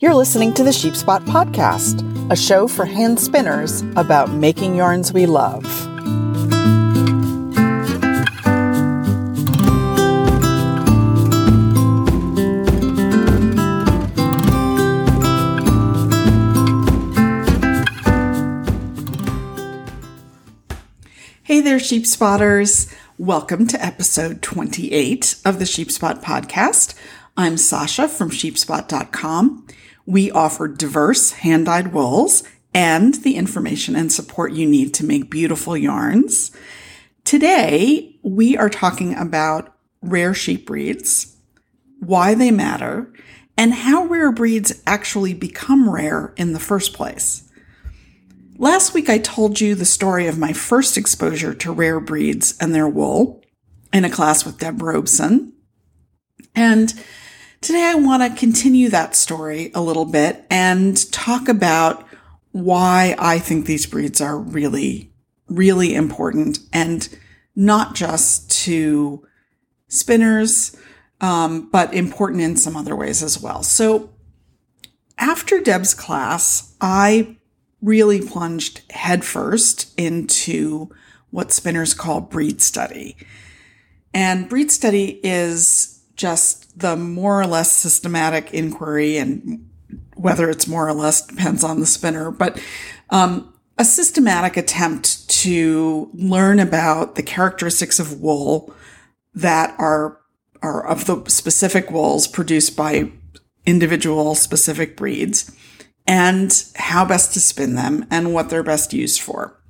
You're listening to the Sheepspot Podcast, a show for hand spinners about making yarns we love. Hey there, sheep spotters. Welcome to episode 28 of the Sheepspot podcast. I'm Sasha from sheepspot.com. We offer diverse hand dyed wools and the information and support you need to make beautiful yarns. Today, we are talking about rare sheep breeds, why they matter, and how rare breeds actually become rare in the first place. Last week, I told you the story of my first exposure to rare breeds and their wool in a class with Deb Robson. And today I want to continue that story a little bit and talk about why I think these breeds are really, really important and not just to spinners, um, but important in some other ways as well. So after Deb's class, I really plunged headfirst into what spinners call breed study. And breed study is just the more or less systematic inquiry, and whether it's more or less depends on the spinner, but um, a systematic attempt to learn about the characteristics of wool that are are of the specific wools produced by individual specific breeds and how best to spin them and what they're best used for.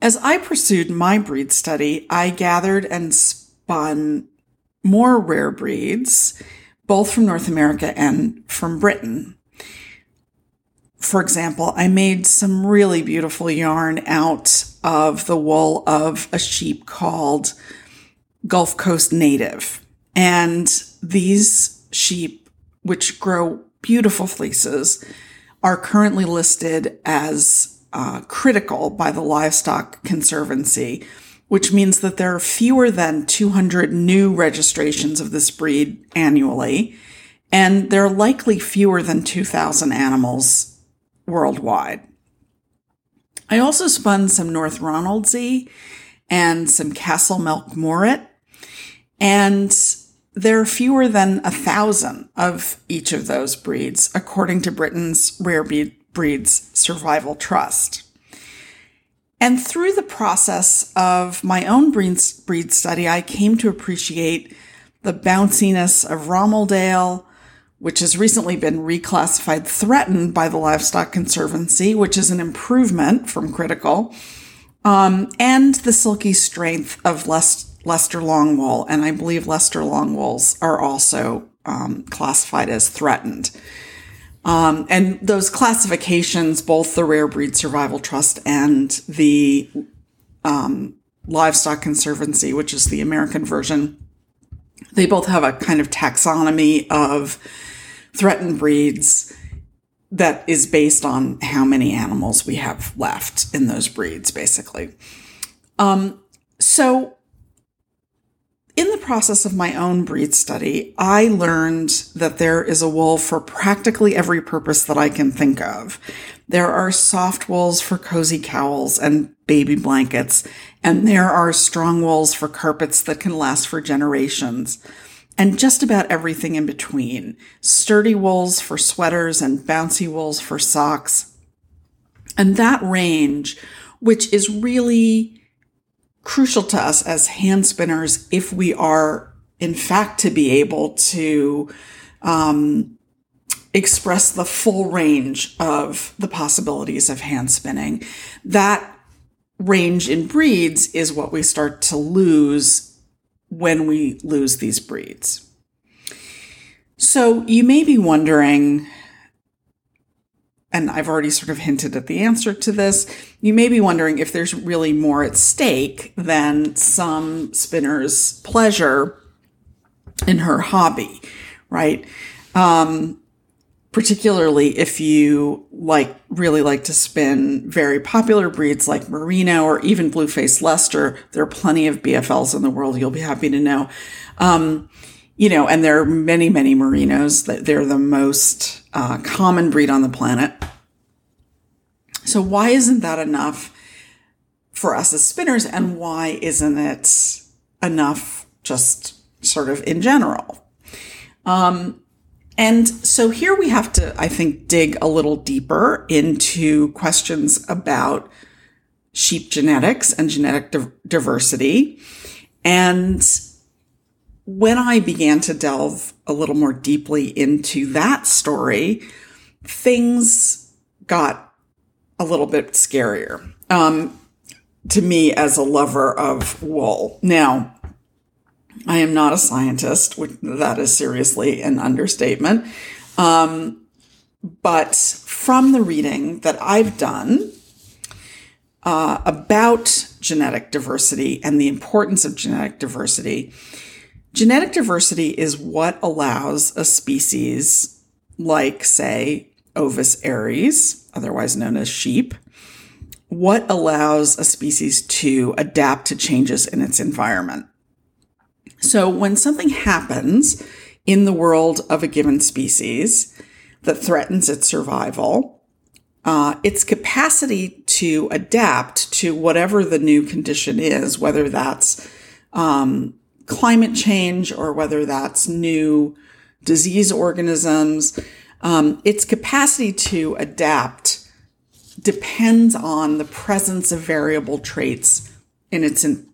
As I pursued my breed study, I gathered and spun more rare breeds, both from North America and from Britain. For example, I made some really beautiful yarn out of the wool of a sheep called Gulf Coast Native. And these sheep, which grow beautiful fleeces are currently listed as uh, critical by the Livestock Conservancy, which means that there are fewer than 200 new registrations of this breed annually, and there are likely fewer than 2,000 animals worldwide. I also spun some North Ronaldsay and some Castlemilk Moorit, and there are fewer than a thousand of each of those breeds, according to Britain's Rare Breeds Survival Trust. And through the process of my own breed study, I came to appreciate the bounciness of Romeldale, which has recently been reclassified threatened by the Livestock Conservancy, which is an improvement from critical, um, and the silky strength of Leicester longwool, and I believe Leicester longwools are also um, classified as threatened. Um, and those classifications, both the Rare Breed Survival Trust and the um, Livestock Conservancy, which is the American version, they both have a kind of taxonomy of threatened breeds that is based on how many animals we have left in those breeds, basically. Um, so process of my own breed study, I learned that there is a wool for practically every purpose that I can think of. There are soft wools for cozy cowls and baby blankets, and there are strong wools for carpets that can last for generations. And just about everything in between. Sturdy wools for sweaters and bouncy wools for socks. And that range, which is really crucial to us as hand spinners if we are, in fact, to be able to um, express the full range of the possibilities of hand spinning. That range in breeds is what we start to lose when we lose these breeds. So you may be wondering, and I've already sort of hinted at the answer to this, you may be wondering if there's really more at stake than some spinner's pleasure in her hobby, right? Um, particularly if you like really like to spin very popular breeds like merino or even blue face leicester there are plenty of bfls in the world you'll be happy to know um, you know, and there are many, many merinos. That they're the most uh, common breed on the planet. So why isn't that enough for us as spinners, and why isn't it enough just sort of in general? Um, and so here we have to, I think, dig a little deeper into questions about sheep genetics and genetic di- diversity. And when I began to delve a little more deeply into that story, things got a little bit scarier um, to me as a lover of wool. Now, I am not a scientist, which that is seriously an understatement. Um, but from the reading that I've done uh, about genetic diversity and the importance of genetic diversity, genetic diversity is what allows a species like, say, Ovis aries, otherwise known as sheep, what allows a species to adapt to changes in its environment. So when something happens in the world of a given species that threatens its survival, uh, its capacity to adapt to whatever the new condition is, whether that's um, climate change or whether that's new disease organisms, um, its capacity to adapt depends on the presence of variable traits in its in,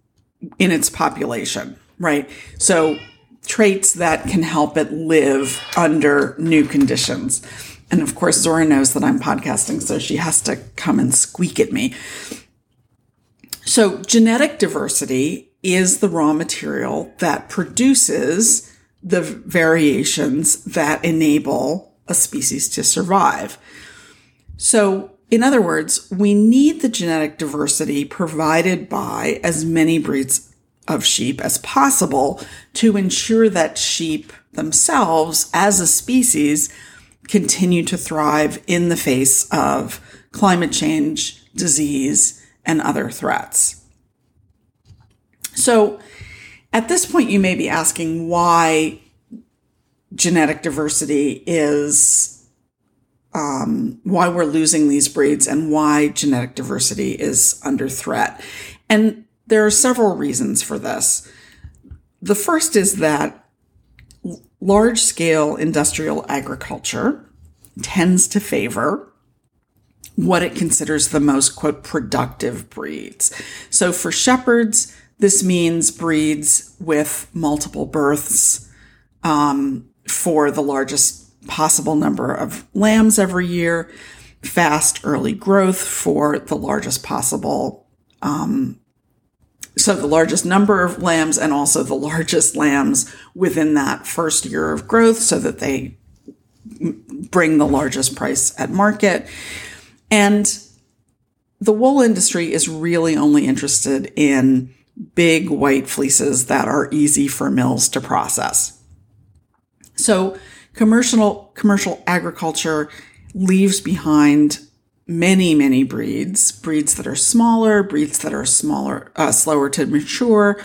in its population right? So traits that can help it live under new conditions. And of course, Zora knows that I'm podcasting, so she has to come and squeak at me. So, genetic diversity is the raw material that produces the variations that enable a species to survive. So, in other words, we need the genetic diversity provided by as many breeds of sheep as possible to ensure that sheep themselves as a species continue to thrive in the face of climate change, disease, and other threats. So at this point, you may be asking why genetic diversity is um, why we're losing these breeds and why genetic diversity is under threat. And there are several reasons for this. The first is that large scale industrial agriculture tends to favor what it considers the most, quote, productive breeds. So for shepherds, this means breeds with multiple births um, for the largest possible number of lambs every year, fast early growth for the largest possible um, so the largest number of lambs and also the largest lambs within that first year of growth so that they bring the largest price at market. And the wool industry is really only interested in big white fleeces that are easy for mills to process. So commercial commercial agriculture leaves behind many, many breeds, breeds that are smaller, breeds that are smaller, uh, slower to mature,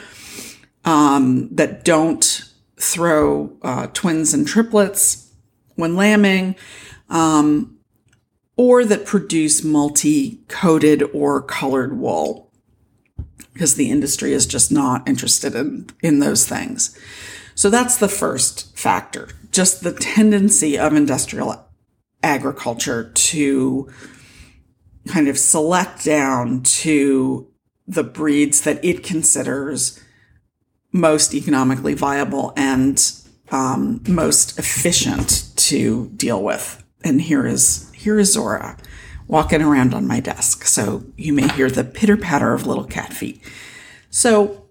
um, that don't throw uh, twins and triplets when lambing, um, or that produce multi-coated or colored wool because the industry is just not interested in, in those things. So that's the first factor, just the tendency of industrial agriculture to kind of select down to the breeds that it considers most economically viable and um, most efficient to deal with. And here is here is Zora walking around on my desk, so you may hear the pitter patter of little cat feet. So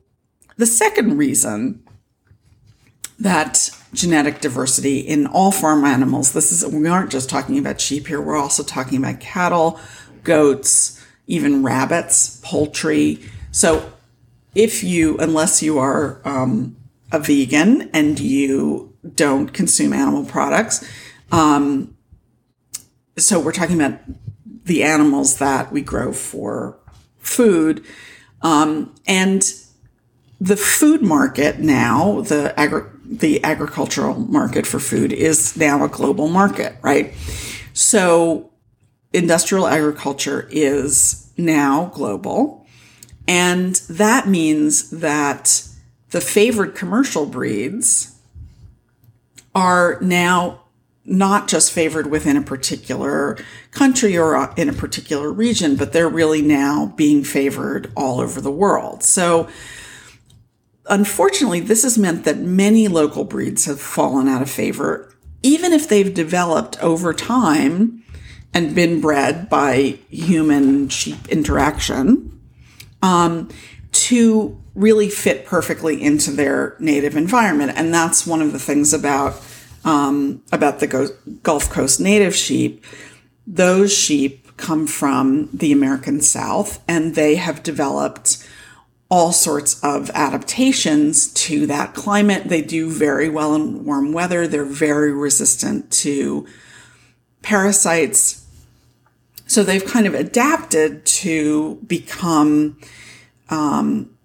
the second reason that genetic diversity in all farm animals, this is we aren't just talking about sheep here, we're also talking about cattle, goats, even rabbits, poultry. So if you, unless you are um, a vegan and you don't consume animal products, um, so we're talking about the animals that we grow for food. Um, and the food market now, the agri- the agricultural market for food is now a global market, right? So industrial agriculture is now global. And that means that the favored commercial breeds are now not just favored within a particular country or in a particular region, but they're really now being favored all over the world. So, unfortunately, this has meant that many local breeds have fallen out of favor, even if they've developed over time and been bred by human sheep interaction um, to really fit perfectly into their native environment. And that's one of the things about um, about the Gulf Coast native sheep. Those sheep come from the American South, and they have developed all sorts of adaptations to that climate. They do very well in warm weather. They're very resistant to parasites. So they've kind of adapted to become um,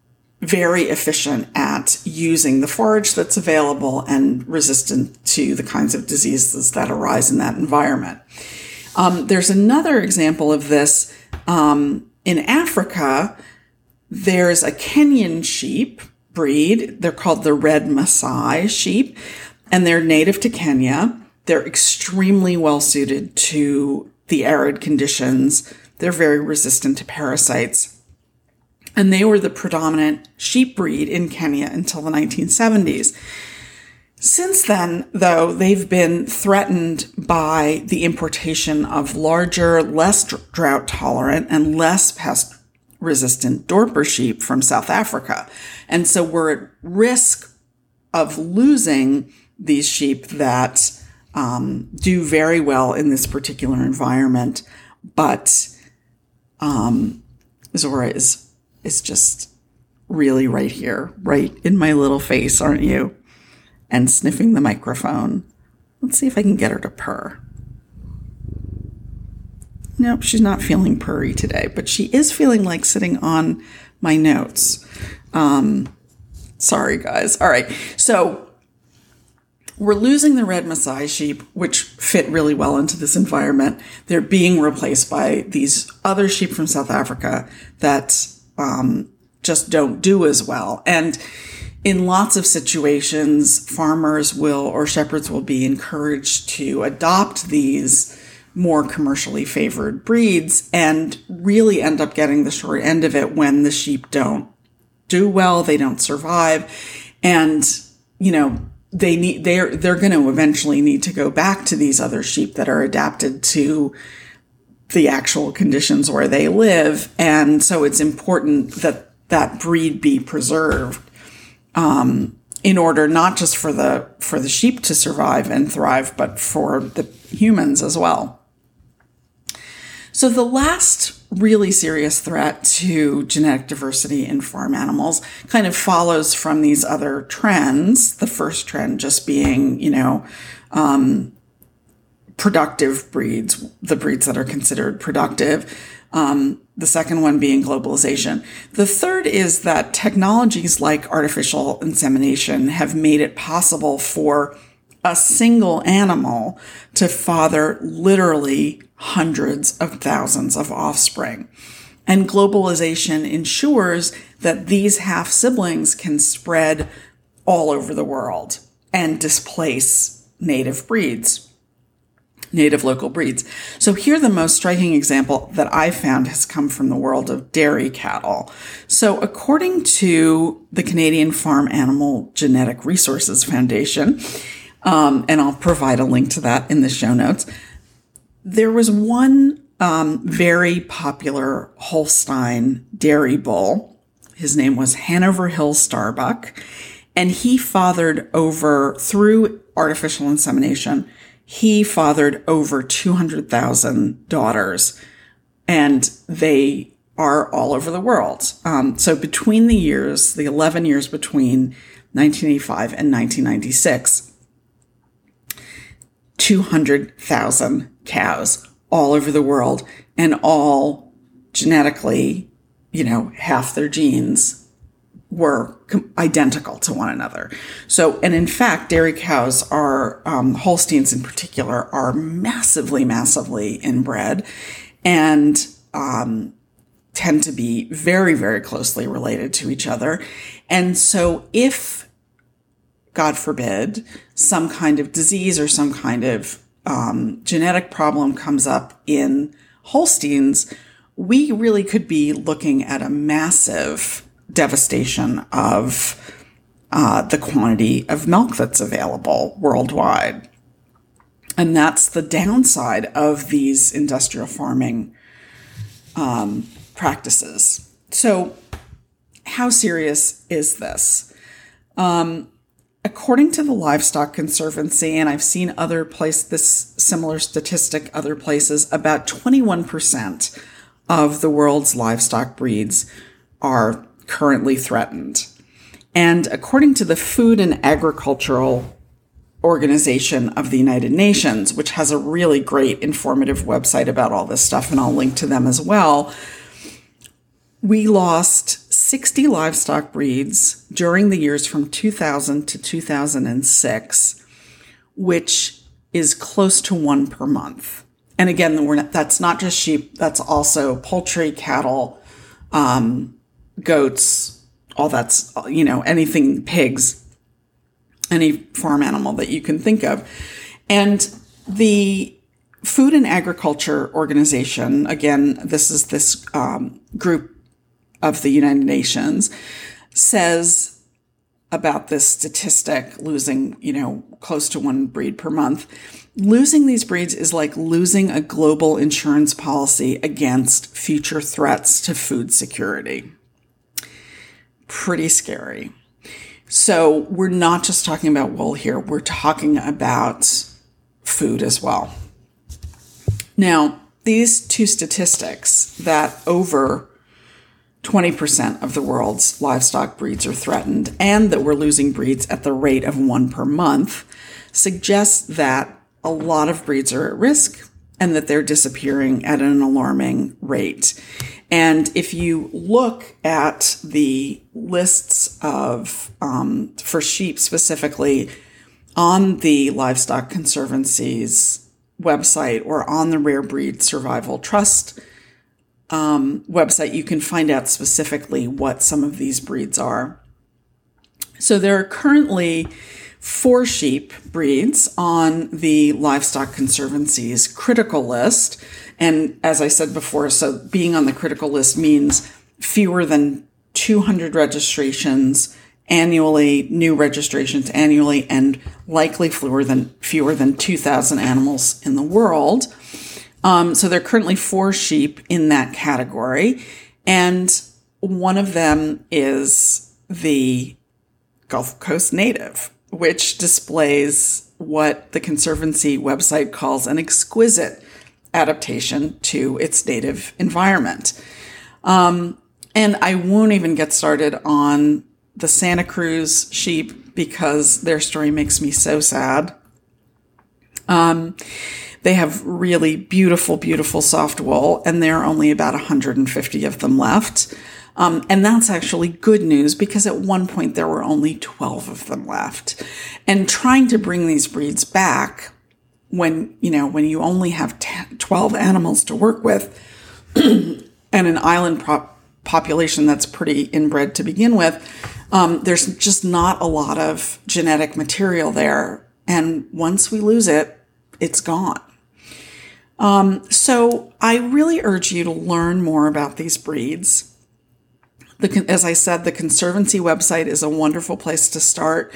very efficient at using the forage that's available and resistant to the kinds of diseases that arise in that environment. Um, there's another example of this um, in Africa. There's a Kenyan sheep breed. They're called the red Maasai sheep, and they're native to Kenya. They're extremely well suited to the arid conditions. They're very resistant to parasites and they were the predominant sheep breed in Kenya until the 1970s. Since then, though, they've been threatened by the importation of larger, less drought tolerant, and less pest resistant Dorper sheep from South Africa. And so we're at risk of losing these sheep that um, do very well in this particular environment. But um, Zora is is just really right here, right in my little face, aren't you? And sniffing the microphone. Let's see if I can get her to purr. Nope, she's not feeling purry today, but she is feeling like sitting on my notes. Um, sorry, guys. All right. So we're losing the red Maasai sheep, which fit really well into this environment. They're being replaced by these other sheep from South Africa that um, just don't do as well. And in lots of situations, farmers will or shepherds will be encouraged to adopt these more commercially favored breeds and really end up getting the short end of it when the sheep don't do well, they don't survive. And, you know, they need they're they're going to eventually need to go back to these other sheep that are adapted to the actual conditions where they live. And so it's important that that breed be preserved um, in order not just for the for the sheep to survive and thrive, but for the humans as well. So the last really serious threat to genetic diversity in farm animals kind of follows from these other trends. The first trend just being, you know, um, productive breeds, the breeds that are considered productive. Um, the second one being globalization. The third is that technologies like artificial insemination have made it possible for a single animal to father literally hundreds of thousands of offspring. And globalization ensures that these half siblings can spread all over the world and displace native breeds native local breeds. So here the most striking example that I found has come from the world of dairy cattle. So according to the Canadian Farm Animal Genetic Resources Foundation, um, and I'll provide a link to that in the show notes, there was one um, very popular Holstein dairy bull. His name was Hanover Hill Starbuck, and he fathered over through artificial insemination he fathered over 200,000 daughters and they are all over the world. Um, so between the years, the 11 years between 1985 and 1996, 200,000 cows all over the world and all genetically, you know, half their genes were identical to one another. So, and in fact, dairy cows are, um, Holsteins in particular, are massively, massively inbred and um, tend to be very, very closely related to each other. And so, if, God forbid, some kind of disease or some kind of um, genetic problem comes up in Holsteins, we really could be looking at a massive devastation of uh, the quantity of milk that's available worldwide. And that's the downside of these industrial farming um, practices. So, how serious is this? Um, according to the Livestock Conservancy, and I've seen other place this similar statistic other places, about 21% of the world's livestock breeds are currently threatened. And according to the Food and Agricultural Organization of the United Nations, which has a really great informative website about all this stuff, and I'll link to them as well, we lost 60 livestock breeds during the years from 2000 to 2006, which is close to one per month. And again, not, that's not just sheep, that's also poultry, cattle, um, goats, all that's, you know, anything, pigs, any farm animal that you can think of. And the Food and Agriculture Organization, again, this is this um, group of the United Nations, says about this statistic losing, you know, close to one breed per month. Losing these breeds is like losing a global insurance policy against future threats to food security pretty scary. So we're not just talking about wool here, we're talking about food as well. Now, these two statistics that over 20% of the world's livestock breeds are threatened and that we're losing breeds at the rate of one per month suggest that a lot of breeds are at risk and that they're disappearing at an alarming rate. And if you look at the lists of, um, for sheep specifically, on the Livestock Conservancy's website or on the Rare Breed Survival Trust um, website, you can find out specifically what some of these breeds are. So there are currently four sheep breeds on the Livestock Conservancy's critical list. And as I said before, so being on the critical list means fewer than 200 registrations annually, new registrations annually, and likely fewer than fewer than 2,000 animals in the world. Um, so there are currently four sheep in that category, and one of them is the Gulf Coast native which displays what the Conservancy website calls an exquisite adaptation to its native environment. Um, and I won't even get started on the Santa Cruz sheep because their story makes me so sad. Um, they have really beautiful, beautiful soft wool, and there are only about 150 of them left. Um, and that's actually good news because at one point there were only 12 of them left. And trying to bring these breeds back when, you know, when you only have 10, 12 animals to work with and an island prop population that's pretty inbred to begin with, um, there's just not a lot of genetic material there. And once we lose it, it's gone. Um, so I really urge you to learn more about these breeds. The, as I said, the Conservancy website is a wonderful place to start.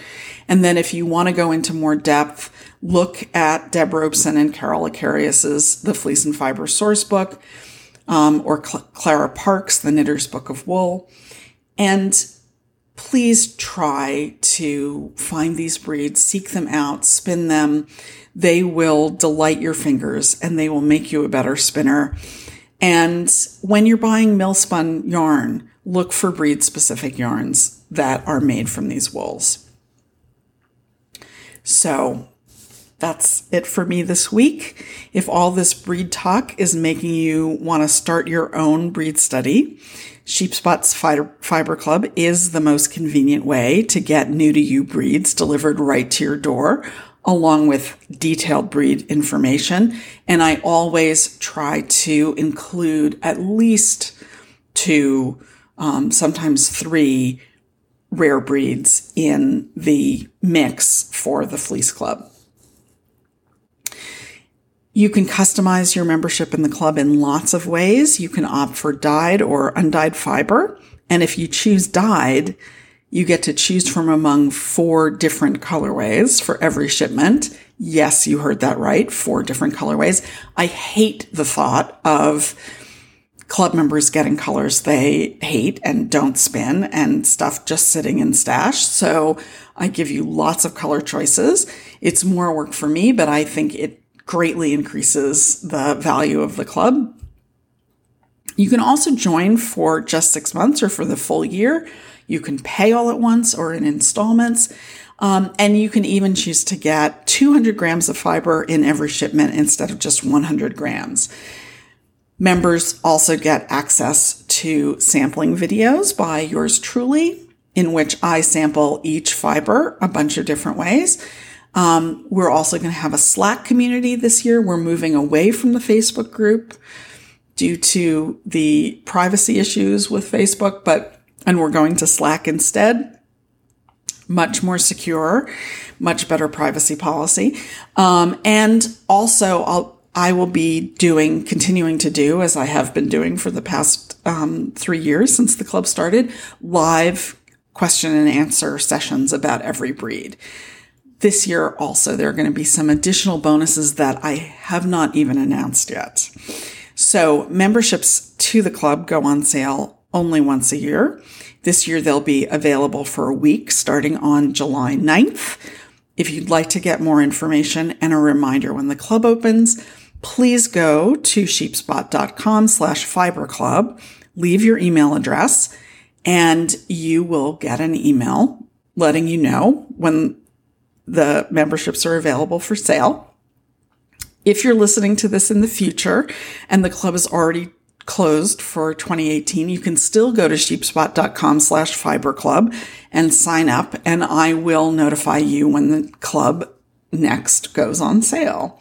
And then if you want to go into more depth, look at Deb Robson and Carol Ekarius's The Fleece and Fiber Source Book, um, or Cl- Clara Parkes, The Knitter's Book of Wool. And please try to find these breeds, seek them out, spin them. They will delight your fingers and they will make you a better spinner. And when you're buying mill spun yarn, look for breed specific yarns that are made from these wools. So that's it for me this week. If all this breed talk is making you want to start your own breed study, Sheepspot's Fiber Club is the most convenient way to get new to you breeds delivered right to your door, along with detailed breed information. And I always try to include at least two, um, sometimes three rare breeds in the mix for the Fleece Club. You can customize your membership in the club in lots of ways. You can opt for dyed or undyed fiber. And if you choose dyed, you get to choose from among four different colorways for every shipment. Yes, you heard that right. Four different colorways. I hate the thought of club members getting colors they hate and don't spin and stuff just sitting in stash. So I give you lots of color choices. It's more work for me, but I think it greatly increases the value of the club. You can also join for just six months or for the full year. You can pay all at once or in installments. Um, and you can even choose to get 200 grams of fiber in every shipment instead of just 100 grams. Members also get access to sampling videos by yours truly, in which I sample each fiber a bunch of different ways. Um, we're also going to have a Slack community this year. We're moving away from the Facebook group due to the privacy issues with Facebook, but, and we're going to Slack instead. Much more secure, much better privacy policy. Um, and also I'll, I will be doing, continuing to do, as I have been doing for the past um, three years since the club started, live question and answer sessions about every breed. This year, also, there are going to be some additional bonuses that I have not even announced yet. So, memberships to the club go on sale only once a year. This year, they'll be available for a week starting on July 9th. If you'd like to get more information and a reminder when the club opens, please go to sheepspot.com slash fiber club, leave your email address, and you will get an email letting you know when the memberships are available for sale. If you're listening to this in the future and the club is already closed for 2018, you can still go to sheepspot.com slash fiber club and sign up and I will notify you when the club next goes on sale.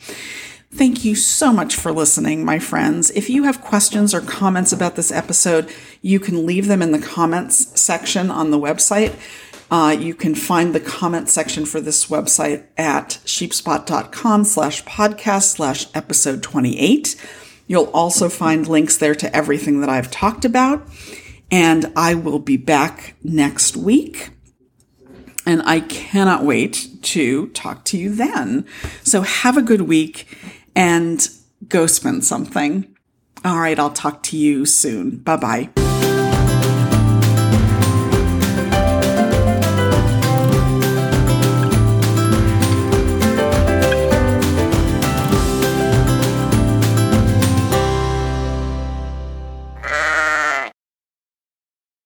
Thank you so much for listening, my friends. If you have questions or comments about this episode, you can leave them in the comments section on the website. Uh, you can find the comment section for this website at sheepspot.com slash podcast slash episode 28. You'll also find links there to everything that I've talked about. And I will be back next week. And I cannot wait to talk to you then. So have a good week and go spend something. All right, I'll talk to you soon. Bye bye.